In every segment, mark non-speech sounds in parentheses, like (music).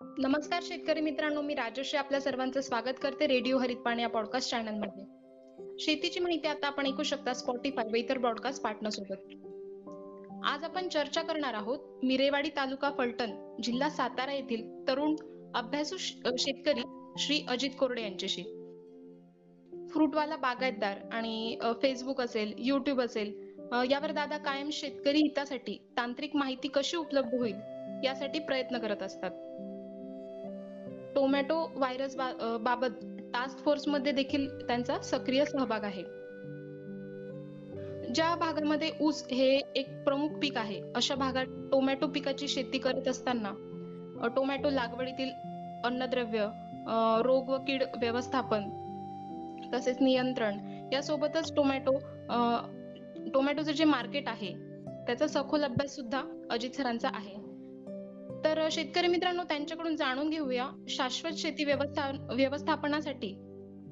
नमस्कार शेतकरी मित्रांनो मी राजश्री आपल्या सर्वांचं स्वागत करते रेडिओ हरितपाणी या पॉडकास्ट चॅनलमध्ये शेतीची माहिती आता आपण ऐकू शकता स्पॉटीफाय व इतर ब्रॉडकास्ट पार्टनर सोबत. आज आपण चर्चा करणार आहोत मिरेवाडी तालुका फलटण जिल्हा सातारा येथील तरुण अभ्यासू शेतकरी श्री अजित कोरडे यांच्याशी. फ्रूटवाला बागायतदार आणि फेसबुक असेल युट्यूब असेल यावर दादा कायम शेतकरी हितासाठी तांत्रिक माहिती कशी उपलब्ध होईल यासाठी प्रयत्न करत असतात. टोमॅटो व्हायरस बा- बाबत टास्क फोर्समध्ये देखील त्यांचा सक्रिय सहभाग आहे. ज्या भागामध्ये ऊस हे एक प्रमुख पीक आहे अशा भागात टोमॅटो पिकाची शेती करत असताना टोमॅटो लागवडीतील अन्नद्रव्य रोग व कीड व्यवस्थापन तसेच नियंत्रण यासोबतच टोमॅटो टोमॅटोचं जे मार्केट आहे त्याचा सखोल अभ्यास सुद्धा अजित सरांचा आहे. तर शेतकरी मित्रांनो त्यांच्याकडून जाणून घेऊया शाश्वत शेती व्यवस्था व्यवस्थापनासाठी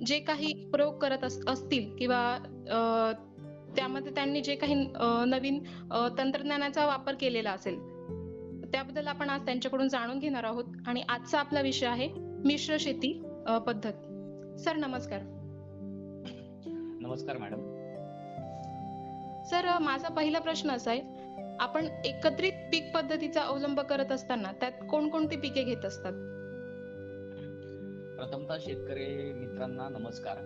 जे काही प्रयोग करत अस- असतील किंवा त्यामध्ये त्यांनी जे काही नवीन तंत्रज्ञानाचा वापर केलेला असेल त्याबद्दल आपण आज त्यांच्याकडून जाणून घेणार आहोत. आणि आजचा आपला विषय आहे मिश्र शेती पद्धत. सर नमस्कार. नमस्कार मॅडम. सर माझा पहिला प्रश्न असा आहे आपण एकत्रित पीक पद्धतीचा अवलंब करत असताना त्यात कोणकोणती पिके घेत असतात? प्रथमतः शेतकरी मित्रांना नमस्कार.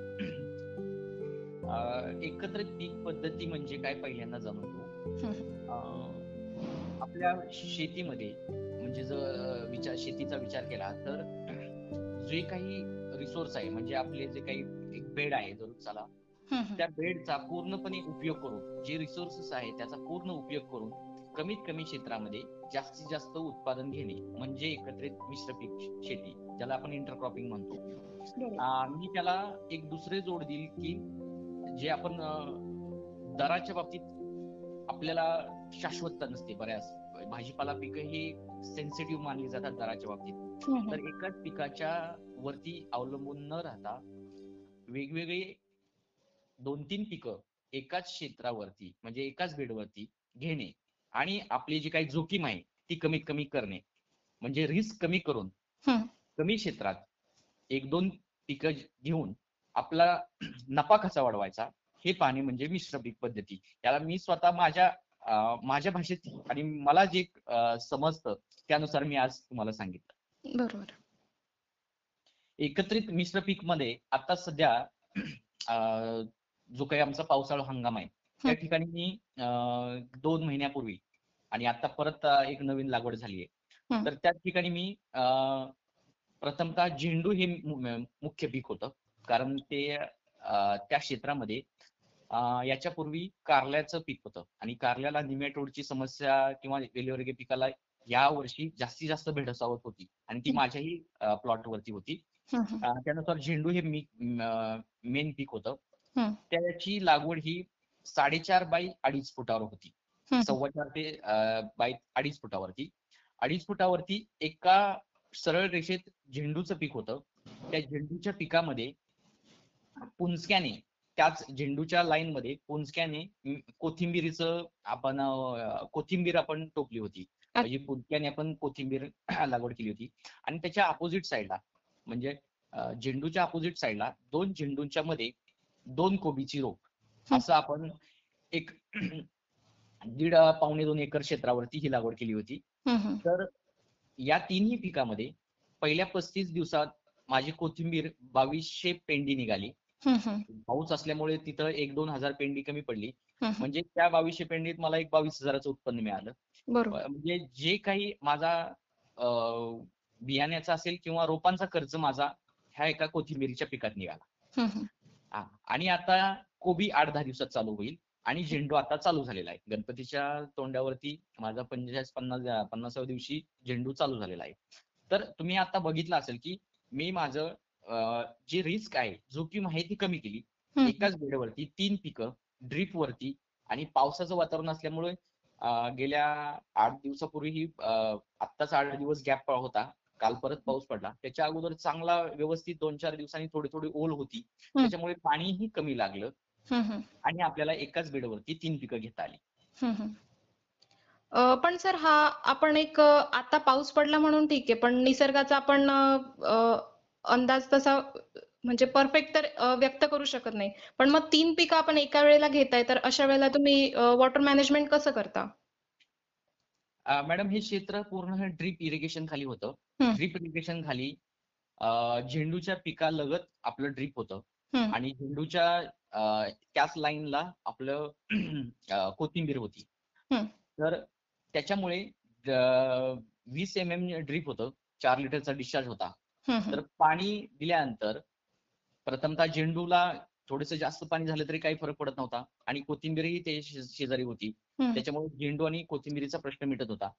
एकत्रित पीक पद्धती म्हणजे काय पहिल्यांदा जाणून आपल्या शेतीमध्ये म्हणजे जर विचार शेतीचा विचार केला तर जे काही रिसोर्स आहे म्हणजे आपले जे काही एक बेड आहे जर चला त्या बेडचा पूर्णपणे उपयोग करून जे रिसोर्सेस आहे त्याचा पूर्ण उपयोग करून कमीत कमी क्षेत्रामध्ये जास्तीत जास्त उत्पादन घेणे म्हणजे एकत्रित मिश्र पीक शेती ज्याला आपण इंटरक्रॉपिंग म्हणतो. मी त्याला एक दुसरे जोड देईल की जे आपण दराच्या बाबतीत आपल्याला शाश्वतता नसते बऱ्याच. भाजीपाला पिकं ही सेन्सिटिव्ह मानली जातात दराच्या बाबतीत. तर. एकाच पिकाच्या वरती अवलंबून न राहता वेगवेगळे दोन तीन पिकं एकाच क्षेत्रावरती म्हणजे एकाच बेडवरती घेणे आणि आपली जी काही जोखीम आहे ती कमीत कमी करणे. म्हणजे रिस्क कमी करून. कमी क्षेत्रात एक दोन पिकं घेऊन आपला नफा कसा वाढवायचा हे पाहणे म्हणजे मिश्र पीक पद्धती. याला मी स्वतः माझ्या माझ्या भाषेत आणि मला जे समजतं त्यानुसार मी आज तुम्हाला सांगितलं. बरोबर. एकत्रित मिश्र पीकमध्ये आता सध्या अं, जो काही आमचा पावसाळा हंगाम आहे त्या. ठिकाणी मी दोन महिन्यापूर्वी आणि आता परत एक नवीन लागवड झाली आहे. तर त्या ठिकाणी मी अं, प्रथमतः झेंडू हे मुख्य पीक होतं कारण ते त्या क्षेत्रामध्ये याच्यापूर्वी कारल्याचं पीक होतं आणि कारल्याला निमॅटोडची समस्या किंवा वेलीवर्गीय पिकाला या वर्षी जास्तीत जास्त भेडसावत होती आणि ती. माझ्याही प्लॉट वरती होती त्यानुसार झेंडू हे मेन पीक होतं. त्याची लागवड ही साडेचार बाय अडीच फुटावर होती. सव्वा चार ते बाय अडीच फुटावरती. अडीच फुटावरती एका सरळ रेषेत झेंडूचं पीक होतं. त्या झेंडूच्या पिकामध्ये पुंजक्याने त्याच झेंडूच्या लाईन मध्ये पुंजक्याने कोथिंबिरीचं आपण कोथिंबीर आपण टोकली होती. म्हणजे पुंजक्याने आपण कोथिंबीर (clears throat) लागवड केली होती. आणि त्याच्या अपोजिट साईडला म्हणजे झेंडूच्या अपोजिट साईडला दोन झेंडूंच्या मध्ये दोन कोबीची रोप. असं आपण एक (clears throat) दीड पावणे दोन एकर क्षेत्रावरती ही लागवड केली होती. तर या तिन्ही पिकामध्ये पहिल्या पस्तीस दिवसात माझी कोथिंबीर बावीसशे पेंडी निघाली. पाऊस असल्यामुळे तिथं एक दोन हजार पेंडी कमी पडली. म्हणजे त्या बावीसशे पेंडीत मला एक बावीस हजाराचं उत्पन्न मिळालं बरोबर म्हणजे जे काही माझा बियाण्याचा असेल किंवा रोपांचा खर्च माझा ह्या एका कोथिंबीरीच्या पिकात निघाला. आणि आता कोबी आठ दहा दिवसात चालू होईल आणि झेंडू आता चालू झालेला आहे. गणपतीच्या तोंडावरती माझा पंचेचाळीस पन्नास पन्नासाव्या दिवशी झेंडू चालू झालेला आहे. तर तुम्ही आता बघितलं असेल की मी माझं जी रिस्क आहे जोखीम आहे ती कमी केली. एकाच बेडवरती तीन पिकं ड्रीप वरती आणि पावसाचं वातावरण असल्यामुळे गेल्या आठ दिवसापूर्वी ही आत्ताच आठ दिवस गॅप होता. काल परत पाऊस पडला. त्याच्या अगोदर चांगला व्यवस्थित दोन चार दिवसांनी थोडी थोडी ओल होती. त्याच्यामुळे पाणीही कमी लागलं. आणि आपल्याला एकाच बेडवरती तीन पिकं घेता आली. पण सर हा आपण एक आता पाऊस पडला म्हणून ठीक आहे पण निसर्गाचा आपण अंदाज तसा म्हणजे परफेक्ट तर व्यक्त करू शकत नाही. पण मग तीन पिकं आपण एका वेळेला घेताय तर अशा वेळेला तुम्ही वॉटर मॅनेजमेंट कसं करता? मॅडम हे क्षेत्र पूर्ण ड्रीप इरिगेशन खाली होतं. हं, ड्रीप इरिगेशन खाली अ, झेंडूच्या पिकालगत आपलं ड्रीप होतं हं, आणि झेंडूच्या अ, त्याच लाईनला आपलं अ, कोथिंबीर होती. हं, तर त्याच्यामुळे अ, 20 एम-एम ड्रीप होतं. 4 लिटरचा डिस्चार्ज होता. हं, हं, तर पाणी दिल्यानंतर प्रथमतः झेंडूला थोडंसं जास्त पाणी झालं तरी काही फरक पडत नव्हता आणि कोथिंबीरही ते शेजारी होती. त्याच्यामुळे झेंडू आणि कोथिंबीरीचा प्रश्न मिटत होता.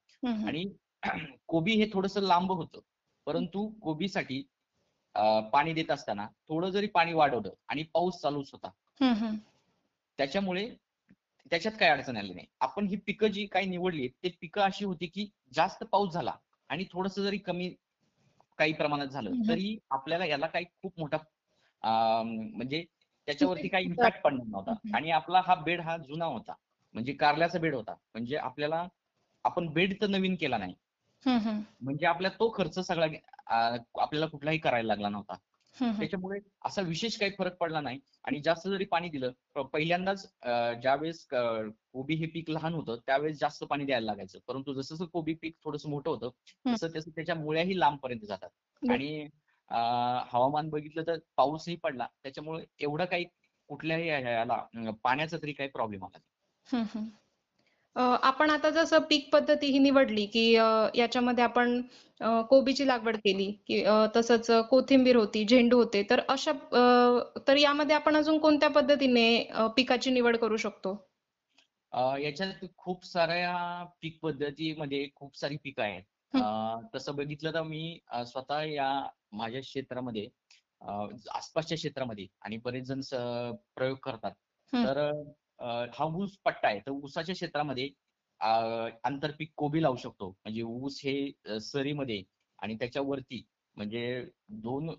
आणि (clears throat) कोबी हे थोडंसं लांब होतं. परंतु कोबीसाठी पाणी देत असताना थोडं जरी पाणी वाढवलं आणि पाऊस चालूच होता. त्याच्यामुळे त्याच्यात काही अडचण आली नाही. आपण ही पिकं जी काही निवडली ते पिकं अशी होती की जास्त पाऊस झाला आणि थोडंसं जरी कमी काही प्रमाणात झालं. तरी आपल्याला याला काही खूप मोठा म्हणजे त्याच्यावरती काही (laughs) इम्पॅक्ट पडणार नव्हता. (laughs) आणि आपला हा बेड हा जुना होता. म्हणजे कारल्याचा बेड होता. म्हणजे आपल्याला आपण बेड तर नवीन केला नाही. म्हणजे आपला तो खर्च सगळा आपल्याला कुठलाही करायला लागला नव्हता. त्याच्यामुळे असा विशेष काही फरक पडला नाही आणि जास्त जरी पाणी दिलं पहिल्यांदाच ज्यावेळेस कोबी हे पीक लहान होतं त्यावेळेस जास्त पाणी द्यायला लागायचं. परंतु जसं-जसं कोबी पीक थोडंसं मोठं होतं. तसं-तसं त्याच्या मुळ्याही लांबपर्यंत जातात. आणि हवामान बघितलं तर पाऊसही पडला. त्याच्यामुळे एवढं काही कुठल्याही ह्याला अ, पाण्याचा तरी काही प्रॉब्लेम आला नाही. आपण आता जसं पीक पद्धती ही निवडली, की याच्यामध्ये आपण कोबीची लागवड केली, की तसंच कोथिंबीर होती, झेंडू होते. तर अशा तर यामध्ये आपण अजून कोणत्या पद्धतीने पिकाची निवड करू शकतो? याच्यात खूप साऱ्या पीक पद्धतीमध्ये खूप सारी पिकं आहेत. तसं बघितलं तर मी स्वतः या माझ्या क्षेत्रामध्ये आसपासच्या क्षेत्रामध्ये आणि बरेच जण प्रयोग करतात. तर हा ऊस पट्टा आहे. तर ऊसाच्या क्षेत्रामध्ये आंतरपीक कोबी लावू शकतो. म्हणजे ऊस हे सरीमध्ये आणि त्याच्यावरती म्हणजे 2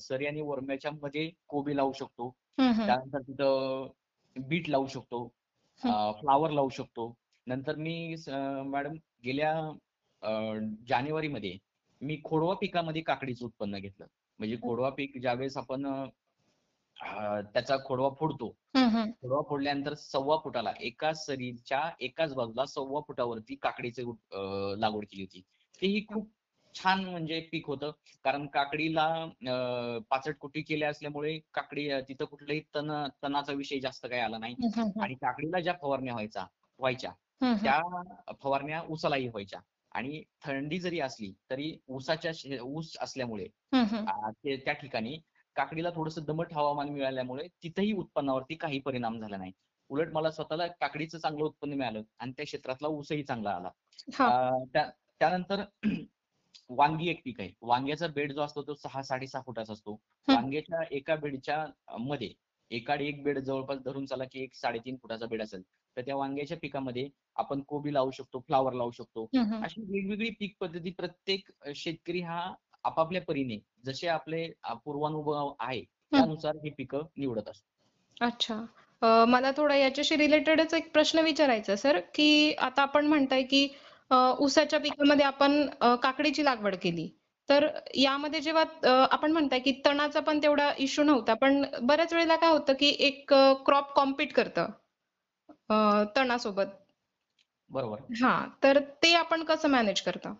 सरी आणि वरम्याच्या मध्ये कोबी लावू शकतो. त्यानंतर तिथं बीट लावू शकतो. फ्लॉवर लावू शकतो. नंतर मी मॅडम गेल्या जानेवारीमध्ये मी खोडवा पिकामध्ये काकडीचं उत्पन्न घेतलं. म्हणजे खोडवा पीक ज्यावेळेस आपण त्याचा खोडवा फोडतो. खोडवा फोडल्यानंतर सव्वा फुटाला एका सरीच्या एकाच बाजूला सव्वा फुटावरती काकडीची लागवड केली होती. तेही खूप छान म्हणजे पीक होतं. कारण काकडीला अ, पाचटकुटी केल्या असल्यामुळे काकडी तिथं कुठलंही तण तणाचा विषय जास्त काही आला नाही. आणि काकडीला ज्या फवारण्या व्हायचा व्हायच्या, हं. त्या फवारण्या ऊसालाही व्हायच्या. आणि थंडी जरी असली तरी ऊसाच्या ऊस असल्यामुळे त्या ठिकाणी काकडीला थोडंसं दमट हवामान मिळाल्यामुळे तिथंही उत्पन्नावरती काही परिणाम झाला नाही. उलट मला स्वतःला काकडीचं चांगलं उत्पन्न मिळालं आणि त्या क्षेत्रातला ऊसही चांगला आला. हां. त्यानंतर (clears throat) वांगी एक पीक आहे. वांग्याचा बेड जो असतो तो 6-6.5 फुटाचा असतो. वांग्याच्या एका बेडच्या मध्ये एकाड एक बेड जवळपास धरून चला की एक 3.5 फुटाचा बेड असेल. तर त्या वांग्याच्या पिकामध्ये आपण कोबी लावू शकतो, फ्लॉवर लावू शकतो. अशी वेगवेगळी पीक पद्धती प्रत्येक शेतकरी हा आपापल्या परीने जसे आपले पूर्वानुभव आहे. त्यानुसार ही पिकं निवडत असतो. अच्छा. मला थोडा याच्याशी रिलेटेडच एक प्रश्न विचारायचा सर, की आता आपण म्हणताय, की ऊसाच्या पिकामध्ये आपण काकडीची लागवड केली. तर यामध्ये जेव्हा आपण म्हणताय, की तणाचा पण तेवढा इश्यू नव्हता. पण बऱ्याच वेळेला काय होतं, की एक क्रॉप कॉम्पीट करतं तणासोबत. बरोबर. हां, तर ते आपण कसं मॅनेज करता?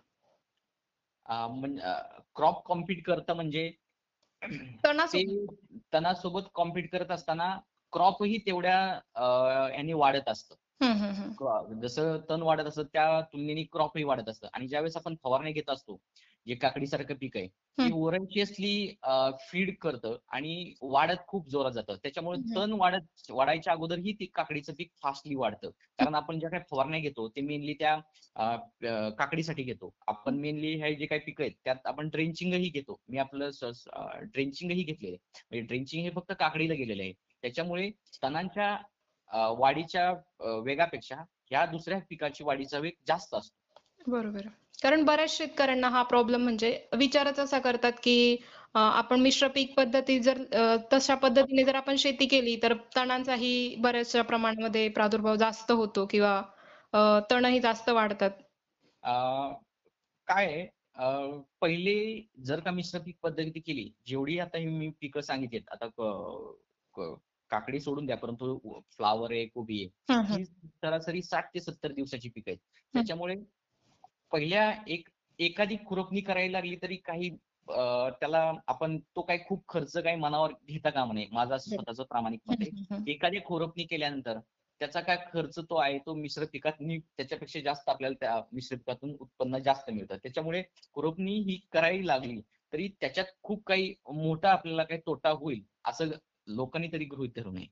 क्रॉप कॉम्पीट करतं म्हणजे तणासोबत. तणासोबत कॉम्पीट करत असताना क्रॉपही तेवढ्या अ, याने वाढत असतं. हं, हं, हं. जसं तण वाढत असतं त्या तुलनेने क्रॉपही वाढत असतं आणि ज्यावेळेस आपण फवारणी घेत असतो, जे काकडीसारखं पीक आहे, ते हं, वोरंटियसली फीड करतं आणि वाढत खूप जोरात जातं. त्याच्यामुळे हं, हं. तण वाढत वाढायच्या अगोदरही ते काकडीचं पीक फास्टली वाढतं. कारण आपण ज्या काही फवारण्या घेतो ते मेनली त्या काकडीसाठी घेतो. आपण मेनली हे जे काही पिकं आहेत त्यात आपण ड्रेंचिंगही घेतो. मी आपलं ड्रेंचिंगही घेतलेलं आहे. म्हणजे ड्रेंचिंग हे फक्त काकडीला गेलेलं आहे. त्याच्यामुळे तणांच्या वाढीच्या वेगापेक्षा ह्या दुसऱ्या पिकाची वाढीचा वेग जास्त असतो. बरोबर. कारण बऱ्याच शेतकऱ्यांना हा प्रॉब्लेम म्हणजे विचारच असा करतात, की आपण मिश्र पीक पद्धती जर तशा पद्धतीने जर आपण शेती केली, तर तणांचाही बऱ्याचशा प्रमाणामध्ये प्रादुर्भाव जास्त होतो किंवा तणही जास्त वाढतात अं, काय आहे अं, पहिले जर का मिश्र पीक पद्धती केली जेवढी आता ही मी पिकं सांगितलीत आता क- क- काकडी सोडून द्या परंतु फ्लावर आहे कोबी आहे. ही सरासरी साठ ते सत्तर दिवसाची पिकं आहेत त्याच्यामुळे पहिल्या एक एखादी खुरपणी करायला लागली तरी काही त्याला आपण तो काही खूप खर्च काही मनावर घेता कामा नये. माझं स्वतःचं प्रामाणिक मत. एखादी खुरपणी केल्यानंतर त्याचा काय खर्च तो आहे तो मिश्र पिकात त्याच्यापेक्षा जास्त आपल्याला त्या मिश्र पिकातून उत्पन्न जास्त मिळतं. त्याच्यामुळे खुरपणी ही करावी लागली तरी त्याच्यात खूप काही मोठा आपल्याला काही तोटा होईल असं लोकांनी तरी गृहीत धरू नये.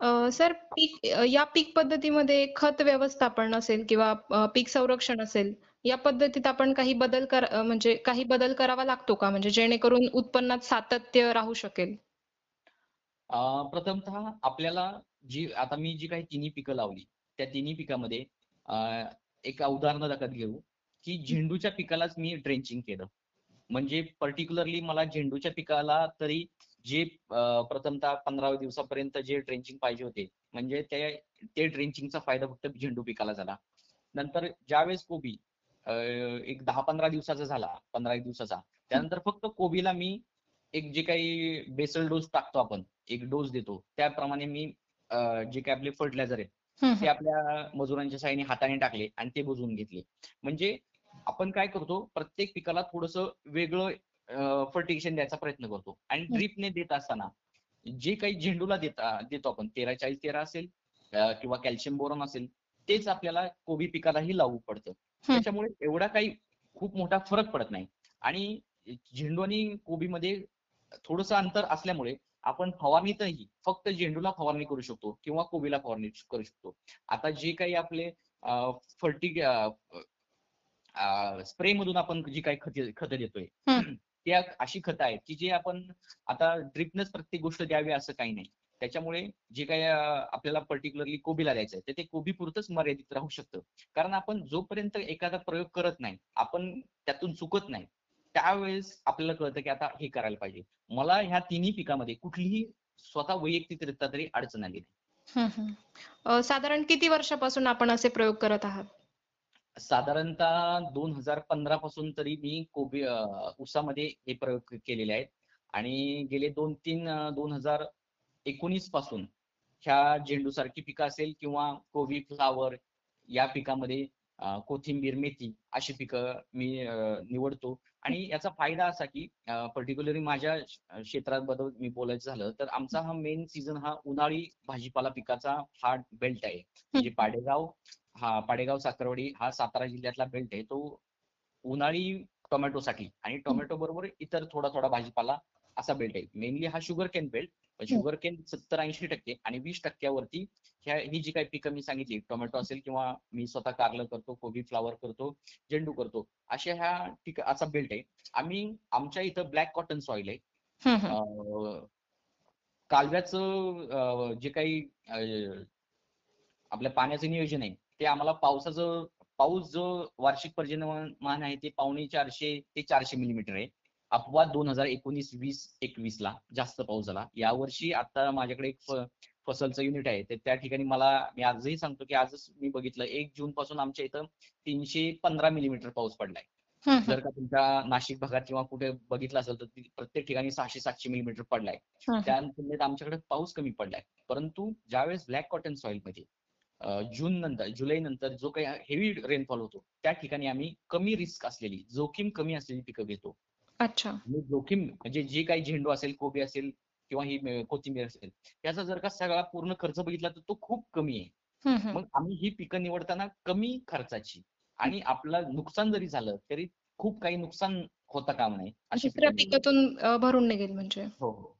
अं, सर पीक या पीक पद्धतीमध्ये खत व्यवस्थापन असेल किंवा पीक संरक्षण असेल या पद्धतीत आपण काही बदल कर म्हणजे काही बदल करावा लागतो का? म्हणजे जेणेकरून उत्पन्नात सातत्य राहू शकेल. अं, प्रथमतः आपल्याला जी आता मी जी काही तिन्ही पिकं लावली त्या तिन्ही पिकामध्ये एक उदाहरण दाखल घेऊ की झेंडूच्या पिकालाच मी ड्रेंचिंग केलं. म्हणजे पर्टिक्युलरली मला झेंडूच्या पिकाला तरी जे प्रथमतः पंधरा दिवसापर्यंत जे ड्रेंचिंग पाहिजे होते म्हणजे ते ते ड्रेंचिंगचा फायदा फक्त झेंडू पिकाला झाला. नंतर ज्यावेळेस कोबी एक दहा पंधरा दिवसाचा झाला पंधरा एक दिवसाचा त्यानंतर फक्त कोबीला मी एक जे काही बेसल डोस टाकतो आपण एक डोस देतो त्याप्रमाणे मी जे काही आपले फर्टिलायझर आहेत ते आपल्या मजुरांच्या साहाय्याने हाताने टाकले आणि ते बुजवून घेतले. म्हणजे आपण काय करतो प्रत्येक पिकाला थोडस वेगळं फर्टिगेशन द्यायचा प्रयत्न करतो. आणि. ड्रीपने देत असताना जे काही झेंडूला देता देतो आपण तेरा चाळीस तेरा असेल किंवा कॅल्शियम बोरॉन असेल तेच आपल्याला कोबी पिकालाही लागू पडतं. त्याच्यामुळे एवढा काही खूप मोठा फरक पडत नाही. आणि झेंडू आणि कोबीमध्ये थोडस अंतर असल्यामुळे आपण फवारणीतही फक्त झेंडूला फवारणी करू शकतो किंवा कोबीला फवारणी करू शकतो. आता जे काही आपले फर्टिग स्प्रे मधून आपण जी काही खते खतं देतोय. त्या अशी खतं आहेत की जे आपण आता ड्रिपनच प्रत्येक गोष्ट द्यावी असं काही नाही. त्याच्यामुळे जे काही आपल्याला पर्टिक्युलरली कोबीला द्यायचं आहे ते कोबी पुरतच मर्यादित राहू शकतं. कारण आपण जोपर्यंत एखादा प्रयोग करत नाही आपण त्यातून चुकत नाही त्यावेळेस आपल्याला कळतं की आता हे करायला पाहिजे. मला ह्या तिन्ही पिकामध्ये कुठलीही स्वतः वैयक्तिकरित्या तरी अडचण आली नाही. साधारण किती वर्षापासून आपण असे प्रयोग करत आहात? साधारणतः दोन हजार पंधरा पासून तरी मी कोबी अं, ऊसामध्ये हे प्रयोग केलेले आहेत. आणि गेले दोन तीन दोन हजार एकोणीसपासून ह्या झेंडू सारखी पिकं असेल किंवा कोबी फ्लावर या पिकामध्ये कोथिंबीर मेथी अशी पिकं मी निवडतो. आणि याचा फायदा असा की पर्टिक्युलरली माझ्या क्षेत्राबद्दल मी बोलायचं झालं तर आमचा हा मेन सीझन हा उन्हाळी भाजीपाला पिकाचा हा बेल्ट आहे. म्हणजे पाडेगाव हा पाडेगाव साखरवाडी हा सातारा जिल्ह्यातला बेल्ट आहे. तो उन्हाळी टोमॅटोसाठी आणि टोमॅटो बरोबर इतर थोडा थोडा भाजीपाला असा बेल्ट आहे. मेनली हा sugar cane belt sugar cane सत्तर ऐंशी टक्के आणि वीस टक्क्यावरती ह्या ही जी काही पिकं मी सांगितली टोमॅटो असेल किंवा मी स्वतः कारलं करतो कोबी फ्लावर करतो झेंडू करतो अशा ह्या पिक असा बेल्ट आहे. आम्ही आमच्या इथं ब्लॅक कॉटन सॉइल आहे. कालव्याचं जे काही आपल्या पाण्याचं नियोजन आहे ते आम्हाला पावसाचं पाऊस जो वार्षिक पर्जन्यमान आहे ते पावणे चारशे ते चारशे मिलीमीटर आहे. अपवाद दोन हजार एकोणीस वीस एकवीस ला जास्त पाऊस झाला. यावर्षी आता माझ्याकडे एक फसलचं युनिट आहे. तर त्या ठिकाणी मला मी आजही सांगतो की आजच मी बघितलं एक जून पासून आमच्या इथं तीनशे पंधरा मिलीमीटर पाऊस पडलाय. जर का तुमच्या नाशिक भागात किंवा कुठे बघितलं असेल तर प्रत्येक ठिकाणी सहाशे सातशे मिलीमीटर पडलाय. त्या तुलनेत आमच्याकडे पाऊस कमी पडलाय. परंतु ज्यावेळेस ब्लॅक कॉटन सॉइलमध्ये जून नंतर जुलै नंतर जो काही हेवी रेनफॉल होतो त्या ठिकाणी आम्ही कमी रिस्क असलेली जोखीम कमी असलेली पिकं घेतो. अच्छा. जोखीम म्हणजे जे काही झेंडू असेल कोबी असेल किंवा ही कोथिंबीर असेल त्याचा जर का सगळा पूर्ण खर्च बघितला तर तो खूप कमी आहे. मग आम्ही ही पिकं निवडताना कमी खर्चाची आणि आपलं नुकसान जरी झालं तरी खूप काही नुकसान होता कामा नये अशी दुसऱ्या. पिकातून भरून निघेल म्हणजे. हो हो.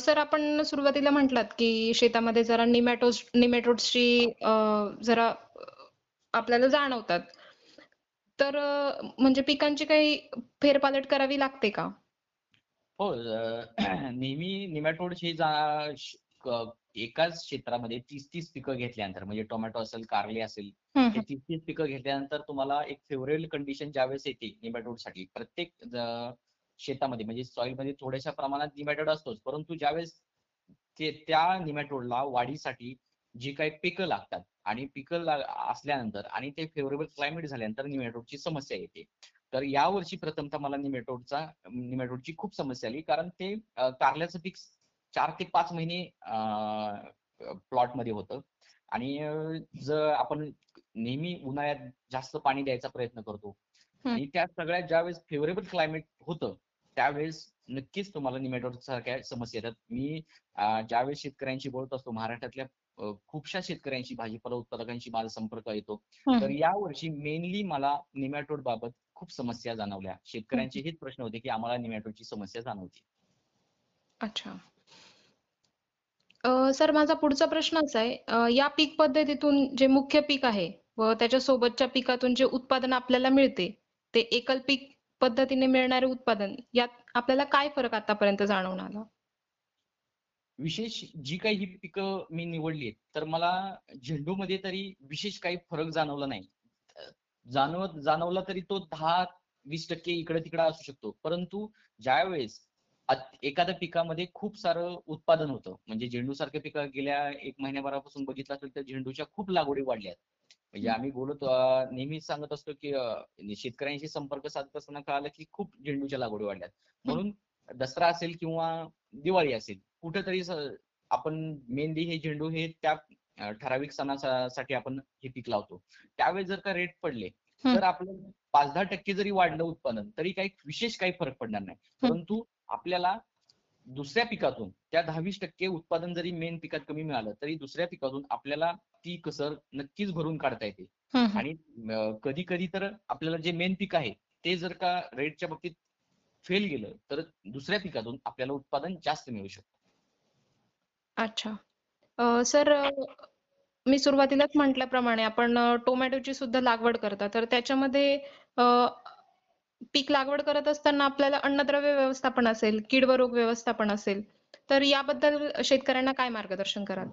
सर आपण सुरुवातीला म्हटलात की शेतामध्ये जरा निमॅटोज निमॅटोड्सची जरा आपल्याला जाणवतात. तर म्हणजे पिकांची काही फेरपालट करावी लागते का? हो (clears throat) नेहमी निमॅटोड हे एकाच क्षेत्रामध्ये तीस तीस पिकं घेतल्यानंतर म्हणजे टोमॅटो असेल कारले असेल हे तीस तीस पिकं घेतल्यानंतर तुम्हाला एक फेवरेबल कंडिशन ज्यावेळेस येते निमॅटोडसाठी प्रत्येक शेतामध्ये म्हणजे सॉइलमध्ये थोड्याशा प्रमाणात निमॅटोड असतोच. परंतु ज्यावेळेस ते त्या निमॅटोडला वाढीसाठी जी काही पिकं लागतात आणि पिकं असल्यानंतर आणि ते फेवरेबल क्लायमेट झाल्यानंतर निमॅटोडची समस्या येते. तर यावर्षी प्रथमतः मला निमॅटोडचा निमॅटोडची खूप समस्या आली. कारण ते कारल्याचं पीक चार ते पाच महिने प्लॉटमध्ये होतं. आणि जर आपण नेहमी उन्हाळ्यात जास्त पाणी द्यायचा प्रयत्न करतो. आणि त्या सगळ्यात ज्यावेळेस फेवरेबल क्लायमेट होतं त्यावेळेस नक्कीच तुम्हाला निमॅटोड सारख्या समस्या येतात. मी ज्यावेळेस शेतकऱ्यांशी बोलत असतो महाराष्ट्रातल्या खूपशा शेतकऱ्यांशी भाजीपाला उत्पादकांशी माझा संपर्क येतो. तर यावर्षी मेनली मला निमॅटोड बाबत खूप समस्या जाणवल्या. शेतकऱ्यांचे हेच प्रश्न होते की आम्हाला निमॅटोडची समस्या जाणवते. अच्छा. सर माझा पुढचा प्रश्न असा आहे. या पीक पद्धतीतून जे मुख्य पीक आहे व त्याच्या सोबतच्या पिकातून जे उत्पादन आपल्याला मिळते ते एकल पीक पद्धतीने मिळणारे उत्पादन यात आपल्याला काय फरक आतापर्यंत जाणवून आला? विशेष जी काही ही पिकं मी निवडली आहेत तर मला झेंडू मध्ये तरी विशेष काही फरक जाणवला नाही. जाणवत जाणवला तरी तो दहा वीस टक्के इकडे तिकडे असू शकतो. परंतु ज्यावेळेस अत- एखाद्या पिकामध्ये खूप सारं उत्पादन होतं. म्हणजे झेंडू सारख्या पिकं गेल्या एक महिन्याभरापासून बघितलं असेल तर झेंडूच्या खूप लागवडी वाढल्यात. म्हणजे आम्ही बोलत नेहमीच सांगत असतो की शेतकऱ्यांशी संपर्क साधत असताना कळालं की खूप झेंडूच्या लागवडी वाढल्यात. म्हणून दसरा असेल किंवा दिवाळी असेल कुठेतरी आपण मेनली हे झेंडू हे त्या ठराविक सणासाठी आपण हे पीक लावतो. त्यावेळेस जर का रेट पडले. तर आपलं पाच दहा टक्के जरी वाढलं उत्पादन तरी काही विशेष काही फरक पडणार नाही. परंतु आपल्याला दुसऱ्या पिकातून त्या दहावीस टक्के उत्पादन जरी मेन पिकात कमी मिळालं तरी दुसऱ्या पिकातून आपल्याला ती कसर नक्कीच भरून काढता येते. आणि कधी कधी तर आपल्याला जे मेन पीक आहे ते जर का रेटच्या बाबतीत फेल गेलं तर दुसऱ्या पिकातून आपल्याला उत्पादन जास्त मिळू शकतं. अच्छा. सर मी सुरुवातीलाच म्हटल्याप्रमाणे आपण टोमॅटोची सुद्धा लागवड करता तर त्याच्यामध्ये पीक लागवड करत असताना आपल्याला अन्नद्रव्य व्यवस्थापन असेल कीड व रोग व्यवस्थापन असेल तर याबद्दल शेतकऱ्यांना काय मार्गदर्शन कराल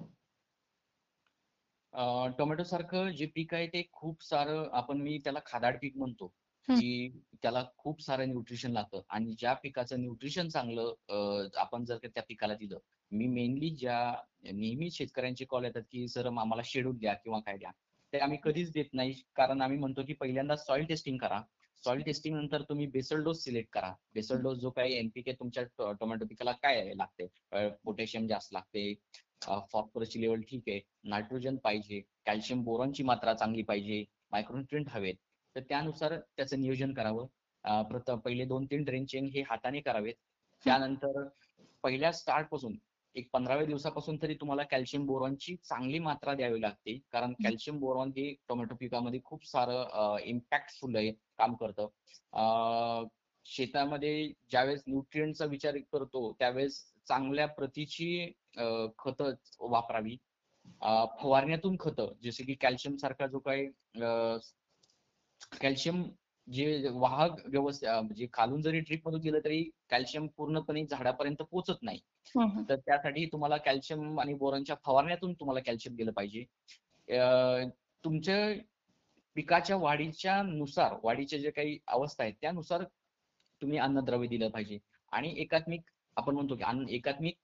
टोमॅटो सारखं जे पीक आहे ते खूप सारं आपण मी त्याला खादाड पीक म्हणतो. की त्याला खूप सारं न्यूट्रिशन लागतं आणि ज्या पिकाचं न्यूट्रिशन चांगलं आपण जर का त्या पिकाला दिलं मी मेनली ज्या नेहमी शेतकऱ्यांचे कॉल येतात की सर आम्हाला शेड्यूल द्या किंवा काय द्या ते आम्ही कधीच देत नाही. कारण आम्ही म्हणतो की पहिल्यांदा सॉइल टेस्टिंग करा. सॉइल टेस्टिंग नंतर तुम्ही बेसल डोस सिलेक्ट करा. बेसल डोस जो काही एनपीके तुमच्या टोमॅटो पिकाला काय लागते? पोटॅशियम जास्त लागते. फॉस्फरसची लेवल ठीक आहे. नायट्रोजन पाहिजे. कॅल्शियम बोरॉनची मात्रा चांगली पाहिजे. मायक्रोन्युट्रिएंट हवेत. तर त्यानुसार त्याचं नियोजन करावं. प्रथम पहिले दोन तीन ड्रेंचिंग हे हाताने करावेत. त्यानंतर पहिल्या स्टार्टपासून एक पंधराव्या दिवसापासून तरी तुम्हाला कॅल्शियम बोरॉनची चांगली मात्रा द्यावी लागते. कारण कॅल्शियम बोरॉन हे टोमॅटो पिकामध्ये खूप सारं इम्पॅक्टफुल आहे काम करतं. अं, शेतामध्ये ज्यावेळेस न्यूट्रिएंटचा विचार करतो त्यावेळेस चांगल्या प्रतीची खतं वापरावी. फवारण्यातून खतं जसे की कॅल्शियम सारखा जो काही कॅल्शियम जे वाहक व्यवस्था म्हणजे खालून जरी ड्रीप मधून गेलं तरी कॅल्शियम पूर्णपणे झाडापर्यंत पोहोचत नाही. तर त्यासाठी तुम्हाला कॅल्शियम आणि बोरॉनच्या फवारण्यातून तुम्हाला कॅल्शियम दिलं पाहिजे. तुमच्या पिकाच्या वाढीच्या नुसार वाढीच्या जे काही अवस्था आहेत त्यानुसार तुम्ही अन्नद्रव्य दिलं पाहिजे. आणि एकात्मिक आपण म्हणतो की अन्न एकात्मिक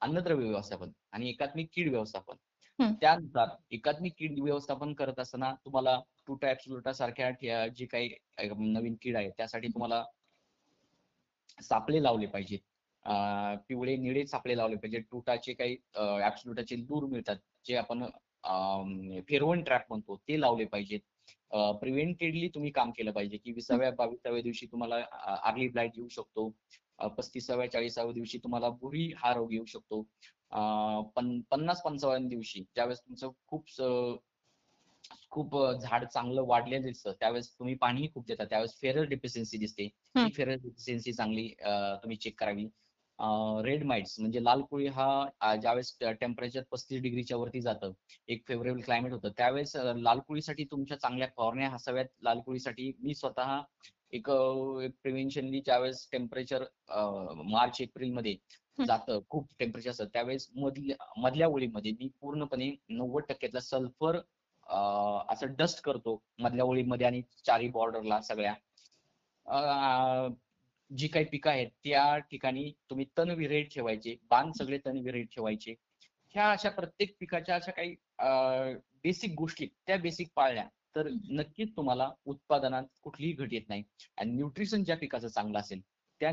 अन्नद्रव्य व्यवस्थापन आणि एकात्मिक कीड व्यवस्थापन. त्यानुसार एकात्मिक कीड व्यवस्थापन करत असताना तुम्हाला टुटा ऍप्सुलुटा सारख्या जे काही नवीन कीड आहे त्यासाठी तुम्हाला सापळे लावले पाहिजेत. पिवळे निळे सापळे लावले पाहिजेत. टुटाचे काही ऍप्सुलुटाचे दूर मिळतात. जे आपण फेरवण ट्रॅप म्हणतो ते लावले पाहिजेत. प्रिव्हेंटेडली तुम्ही काम केलं पाहिजे की विसाव्या बावीसाव्या दिवशी तुम्हाला आर्ली ब्लाइट येऊ शकतो. पस्तीसाव्या चाळीसाव्या दिवशी तुम्हाला बुरी हा रोग येऊ शकतो. पन पन्नास पंचावन्न दिवशी ज्यावेळेस तुमचं खूप खूप झाड चांगलं वाढलेलं दिसतं त्यावेळेस तुम्ही पाणीही खूप देता. त्यावेळेस फेरल डिफिशियन्सी दिसते. फेरल डिफिशियन्सी चांगली तुम्ही चेक करावी. रेड माइट्स म्हणजे लाल कोळी हा ज्यावेळेस टेम्परेचर पस्तीस डिग्रीच्या वरती जातं एक फेवरेबल क्लायमेट होतं त्यावेळेस लाल कोळीसाठी तुमच्या चांगल्या फवारण्या हसाव्यात लाल कोळीसाठी मी स्वतः एक प्रिव्हेन्शनली ज्यावेळेस टेम्परेचर मार्च एप्रिलमध्ये. जातं खूप टेम्परेचर असतं त्यावेळेस मधल्या मधल्या ओळीमध्ये मी पूर्णपणे नव्वद टक्क्यातला सल्फर असं डस्ट करतो मधल्या ओळीमध्ये आणि चारी बॉर्डरला सगळ्या जी काही पिकं आहेत त्या ठिकाणी तुम्ही तण विरहित ठेवायचे बांध सगळे तण विरहित ठेवायचे. ह्या अशा प्रत्येक पिकाच्या अशा काही बेसिक गोष्टी त्या बेसिक पाळल्या तर नक्कीच तुम्हाला उत्पादनात कुठलीही घट येत नाही. आणि न्यूट्रिशन ज्या पिकाचं चांगलं असेल त्या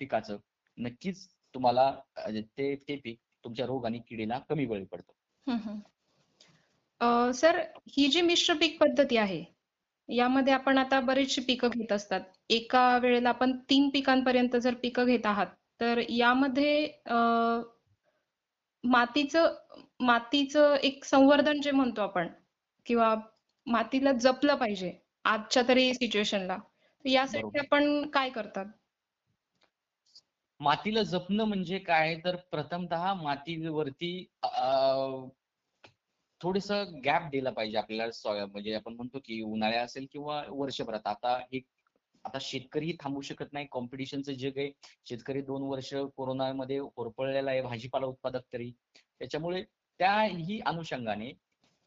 पिकाचं नक्कीच तुम्हाला अं, ते ते पीक तुमच्या रोग आणि किडीला कमी बळी पडतं. सर ही जी मिश्र पीक पद्धती आहे यामध्ये आपण आता बरीचशी पिकं घेत असतात. एका वेळेला आपण तीन पिकांपर्यंत जर पिकं घेत आहात तर यामध्ये अ, मातीचं मातीचं एक संवर्धन जे म्हणतो आपण किंवा मातीला जपलं पाहिजे आजच्या तरी सिच्युएशनला यासाठी. आपण काय करतात? मातीला जपणं म्हणजे काय? तर प्रथमतः मातीवरती थोडस गॅप दिला पाहिजे आपल्याला म्हणजे आपण म्हणतो की उन्हाळ्या असेल किंवा वर्षभरात. आता एक आता शेतकरी थांबू शकत नाही. कॉम्पिटिशनचं जग आहे. शेतकरी दोन वर्ष कोरोनामध्ये होरपळलेला आहे. भाजीपाला उत्पादक तरी. त्याच्यामुळे त्याही अनुषंगाने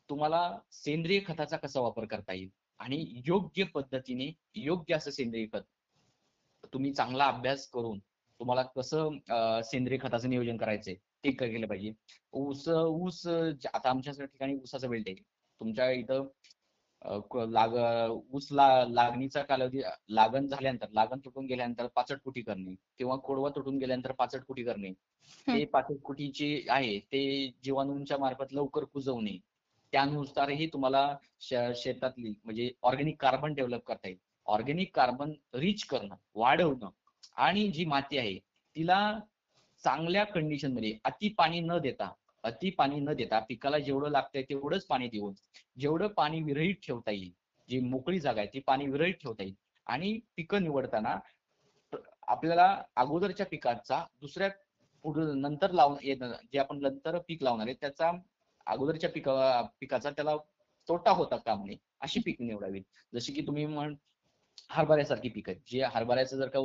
तुम्हाला सेंद्रिय खताचा कसा वापर करता येईल? आणि योग्य पद्धतीने योग्य असं सेंद्रिय खत तुम्ही चांगला अभ्यास करून तुम्हाला कसं सेंद्रिय खताचं नियोजन करायचंय? ते केलं पाहिजे. ऊस ऊस ज- आता आमच्या सगळ्या ठिकाणी ऊसाचा बेल्ट आहे. तुमच्या इथं ऊस लागणीचा कालावधी लागण झाल्यानंतर लागण तुटून गेल्यानंतर पाचट कुटी करणे किंवा कोडवा तुटून गेल्यानंतर पाचट कुटी करणे. ते पाचट कुटीचे आहे ते जीवाणूंच्या मार्फत लवकर कुजवणे. त्यानुसारही तुम्हाला शेतातली म्हणजे ऑर्गॅनिक कार्बन डेव्हलप करता येईल. ऑर्गॅनिक कार्बन रिच करणं वाढवणं आणि जी माती आहे तिला चांगल्या कंडिशनमध्ये अति पाणी न देता अति पाणी न देता पिकाला जेवढं लागतंय तेवढंच पाणी देऊन जेवढं पाणी विरहित ठेवता येईल जी मोकळी जागा आहे ती पाणी विरहित ठेवता येईल. आणि पिकं निवडताना आपल्याला अगोदरच्या पिकाचा दुसऱ्या पुढे नंतर लावून जे आपण नंतर पीक लावणार आहे त्याचा अगोदरच्या पिका पिकाचा त्याला तोटा होता काम नये अशी पीक निवडावीत. जशी की तुम्ही म्हण हरभऱ्यासारखी पीक आहेत जे हरभऱ्याचं जर का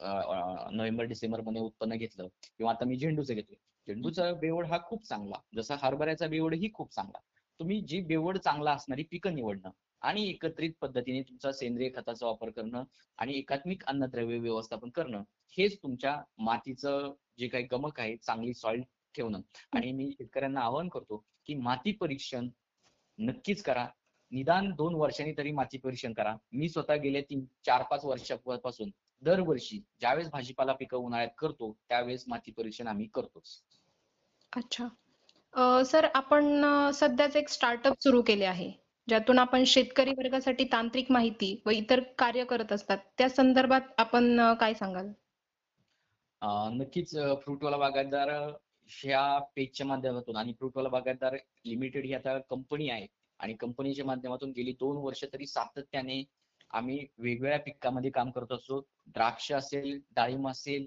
नोव्हेंबर डिसेंबरमध्ये उत्पन्न घेतलं. किंवा आता मी झेंडूचं घेतोय. झेंडूचा बेवड हा खूप चांगला. जसा हरभऱ्याचा बेवडही खूप चांगला. तुम्ही जी बेवड चांगला असणारी पिकं निवडणं आणि एकत्रित पद्धतीने तुमचा सेंद्रिय खताचा वापर करणं आणि एकात्मिक अन्नद्रव्य व्यवस्थापन करणं हेच तुमच्या मातीचं जे काही गमक आहे चांगली सॉइल ठेवणं. आणि मी शेतकऱ्यांना आवाहन करतो की माती परीक्षण नक्कीच करा. निदान दोन वर्षांनी तरी माती परीक्षण करा. मी स्वतः गेल्या तीन चार पाच वर्षापासून दरवर्षी ज्यावेळेस भाजीपाला पिकं उन्हाळ्यात करतो त्यावेळेस माती परीक्षण आम्ही करतोच. अच्छा. अ, सर आपण सध्याच एक स्टार्टअप सुरू केले आहे. ज्यातून आपण शेतकरी वर्गासाठी तांत्रिक माहिती व इतर कार्य करत असतात. त्या संदर्भात आपण काय सांगाल? अं, नक्कीच फ्रुटवाला बागायतदार ह्या पेजच्या माध्यमातून आणि फ्रुटवाला बागायतदार लिमिटेड ही आता कंपनी आहे. आणि कंपनीच्या माध्यमातून गेली दोन वर्ष तरी सातत्याने आम्ही वेगवेगळ्या पिकामध्ये काम करत असतो. द्राक्ष असेल डाळिंब असेल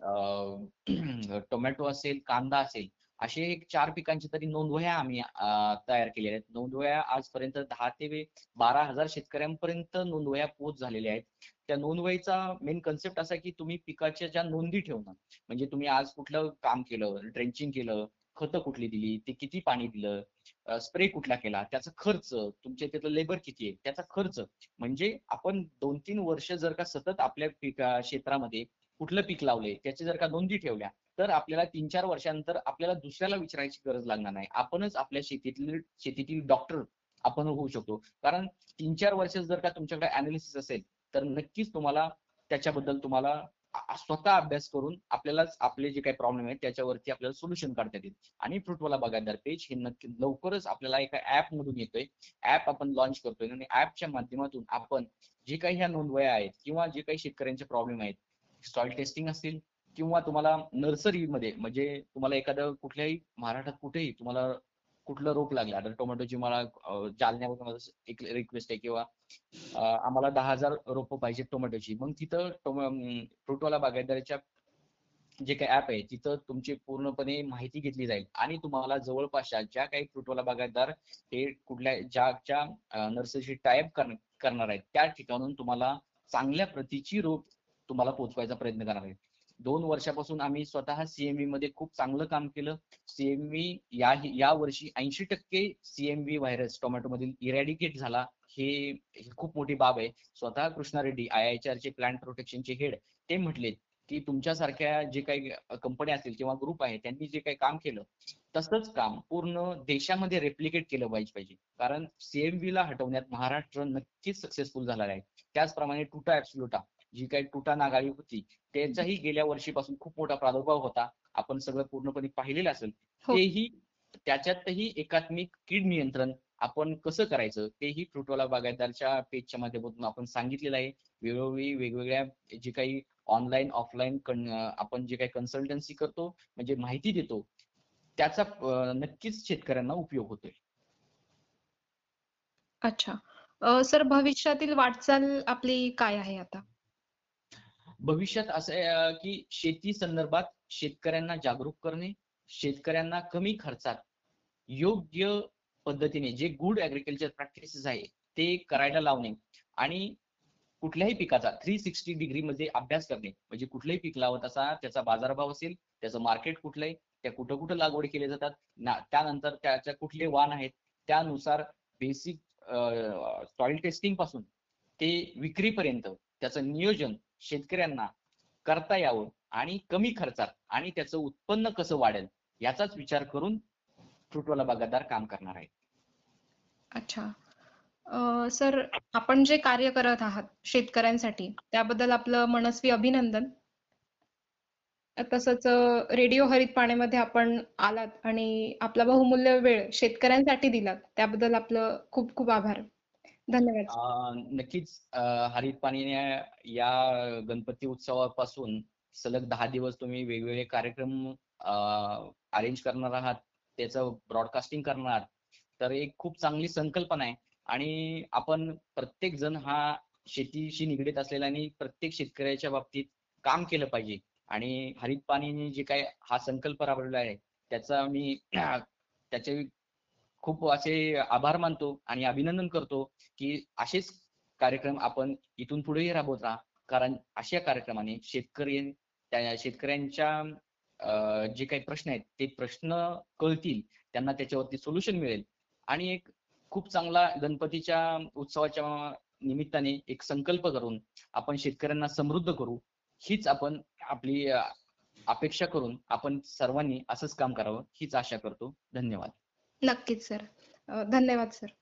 (clears throat) टोमॅटो असेल कांदा असेल असे एक चार पिकांची तरी नोंदवह्या आम्ही तयार केलेल्या आहेत. नोंदवह्या आजपर्यंत दहा ते बारा हजार शेतकऱ्यांपर्यंत नोंदवह्या पोच झालेल्या आहेत. त्या नोंदवहीचा मेन कन्सेप्ट असा की तुम्ही पिकाच्या ज्या नोंदी ठेवणं म्हणजे तुम्ही आज कुठलं काम केलं ड्रेंचिंग केलं खतं कुठली दिली ते किती पाणी दिलं स्प्रे कुठला केला त्याचा खर्च तुमच्या तिथलं लेबर किती आहे त्याचा खर्च. म्हणजे आपण दोन तीन वर्ष जर का सतत आपल्या पिका क्षेत्रामध्ये कुठलं पीक लावले त्याची जर का नोंदी ठेवल्या तर आपल्याला तीन चार वर्षानंतर आपल्याला दुसऱ्याला विचारायची गरज लागणार नाही. आपणच आपल्या शेतीतील शेतीतील डॉक्टर आपण होऊ शकतो. कारण तीन चार वर्ष जर का तुमच्याकडे अनालिसिस असेल तर नक्कीच तुम्हाला त्याच्याबद्दल तुम्हाला स्वतः अभ्यास करून आपल्यालाच आपले जे काही प्रॉब्लेम आहेत त्याच्यावरती आपल्याला सोल्युशन काढता येतील. आणि फ्रुटवाला बघायदार पेज हे नक्की लवकरच आपल्याला एका ऍप मधून येतोय. ऍप आपण लॉन्च करतोय. आणि ऍपच्या माध्यमातून आपण जे काही ह्या नोंदवया आहेत किंवा जे काही शेतकऱ्यांचे प्रॉब्लेम आहेत सॉइल टेस्टिंग असतील किंवा तुम्हाला नर्सरीमध्ये म्हणजे तुम्हाला एखादं कुठल्याही महाराष्ट्रात कुठेही तुम्हाला कुठलं रोग लागला? आता टोमॅटोची मला अं, मला एक रिक्वेस्ट आहे किंवा आम्हाला दहा हजार रोपं पाहिजे टोमॅटोची. मग तिथं फ्रुटवाला बागायतदाराच्या जे काही ऍप आहे तिथं तुमची पूर्णपणे माहिती घेतली जाईल. आणि तुम्हाला जवळपासच्या ज्या काही फ्रुटवाला बागायतदार हे कुठल्या ज्या ज्या नर्सरीशी टायप करणार आहेत त्या ठिकाणून तुम्हाला चांगल्या प्रतीची रोप तुम्हाला पोहोचवायचा प्रयत्न करणार आहे दोन वर्षापासून आम्ही स्वतः सीएमव्ही मध्ये खूप चांगलं काम केलं. सीएमव्ही या या वर्षी ऐंशी टक्के सीएमव्ही व्हायरस टोमॅटो मधील इरॅडिकेट झाला. हे खूप मोठी बाब आहे. स्वतः कृष्णा रेड्डी आय आय चे प्लांट प्रोटेक्शनचे हेड ते म्हटले की तुमच्यासारख्या जे काही कंपन्या असतील किंवा ग्रुप आहे त्यांनी जे काही काम केलं तसंच काम पूर्ण देशामध्ये रेप्लिकेट केलं पाहिजे पाहिजे. कारण सीएमव्ही ला हटवण्यात महाराष्ट्र नक्कीच सक्सेसफुल झाला आहे. त्याचप्रमाणे टुटा ऍब्सोल्युटा जी काही टुटा नागाळी होती त्याचाही गेल्या वर्षीपासून खूप मोठा प्रादुर्भाव होता. आपण सगळं पूर्णपणे पाहिलेलं असेल. हो. तेही त्याच्यातही एकात्मिक कीड नियंत्रण आपण कसं करायचं तेही फ्रुटवाला बागायतदारच्या पेजच्या माध्यमातून आपण सांगितलेलं आहे. वेळोवेळी वेगवेगळ्या जे काही ऑनलाईन ऑफलाईन आपण जे काही कन्सल्टन्सी करतो म्हणजे माहिती देतो त्याचा नक्कीच शेतकऱ्यांना उपयोग होतोय. अच्छा. सर भविष्यातील वाटचाल आपली काय आहे आता? भविष्यात असं आहे की शेती संदर्भात शेतकऱ्यांना जागरूक करणे शेतकऱ्यांना कमी खर्चात योग्य पद्धतीने जे गुड ऍग्रिकल्चर प्रॅक्टिसेस आहे ते करायला लावणे आणि कुठल्याही पिकाचा थ्री सिक्स्टी डिग्री मध्ये अभ्यास करणे. म्हणजे कुठलंही पीक लावत असा त्याचा बाजारभाव असेल त्याचं मार्केट कुठलं आहे त्या कुठं कुठं लागवड केले जातात ना त्यानंतर त्याच्या कुठले वाण आहेत त्यानुसार बेसिक सॉइल टेस्टिंगपासून ते विक्रीपर्यंत त्याचं नियोजन शेतकऱ्यांना करता यावं आणि कमी खर्चात आणि त्याचं उत्पन्न कसं वाढेल याचाच विचार करून फ्रुटवाला बागायतदार काम करणार आहे अच्छा. सर आपण जे कार्य करत आहात शेतकऱ्यांसाठी त्याबद्दल आपलं मनस्वी अभिनंदन. तसंच रेडिओ हरित पाण्यामध्ये आपण आलात आणि आपला बहुमूल्य वेळ शेतकऱ्यांसाठी दिलात त्याबद्दल आपलं खूप खूप आभार. धन्यवाद. नक्कीच हरित पाणीने या गणपती उत्सवापासून सलग दहा दिवस तुम्ही वेगवेगळे कार्यक्रम अरेंज करणार आहात त्याचं ब्रॉडकास्टिंग करणार आहात. तर एक खूप चांगली संकल्पना आहे आणि आपण प्रत्येक जण हा शेतीशी निगडीत असलेला आणि प्रत्येक शेतकऱ्याच्या बाबतीत काम केलं पाहिजे आणि हरित पाणीने जे काय हा संकल्प राबवलेला आहे त्याचा मी (clears throat) त्याचे खूप असे आभार मानतो आणि अभिनंदन करतो की असेच कार्यक्रम आपण इथून पुढेही राबवत राहा. कारण अशा कार्यक्रमाने शेतकरी त्या शेतकऱ्यांच्या अं, जे काही प्रश्न आहेत ते प्रश्न कळतील. त्यांना त्याच्यावरती सोल्युशन मिळेल. आणि एक खूप चांगला गणपतीच्या उत्सवाच्या निमित्ताने एक संकल्प करून आपण शेतकऱ्यांना समृद्ध करू. हीच आपण आपली अपेक्षा करून आपण सर्वांनी असंच काम करावं हीच आशा करतो. धन्यवाद. नक्कीच सर धन्यवाद सर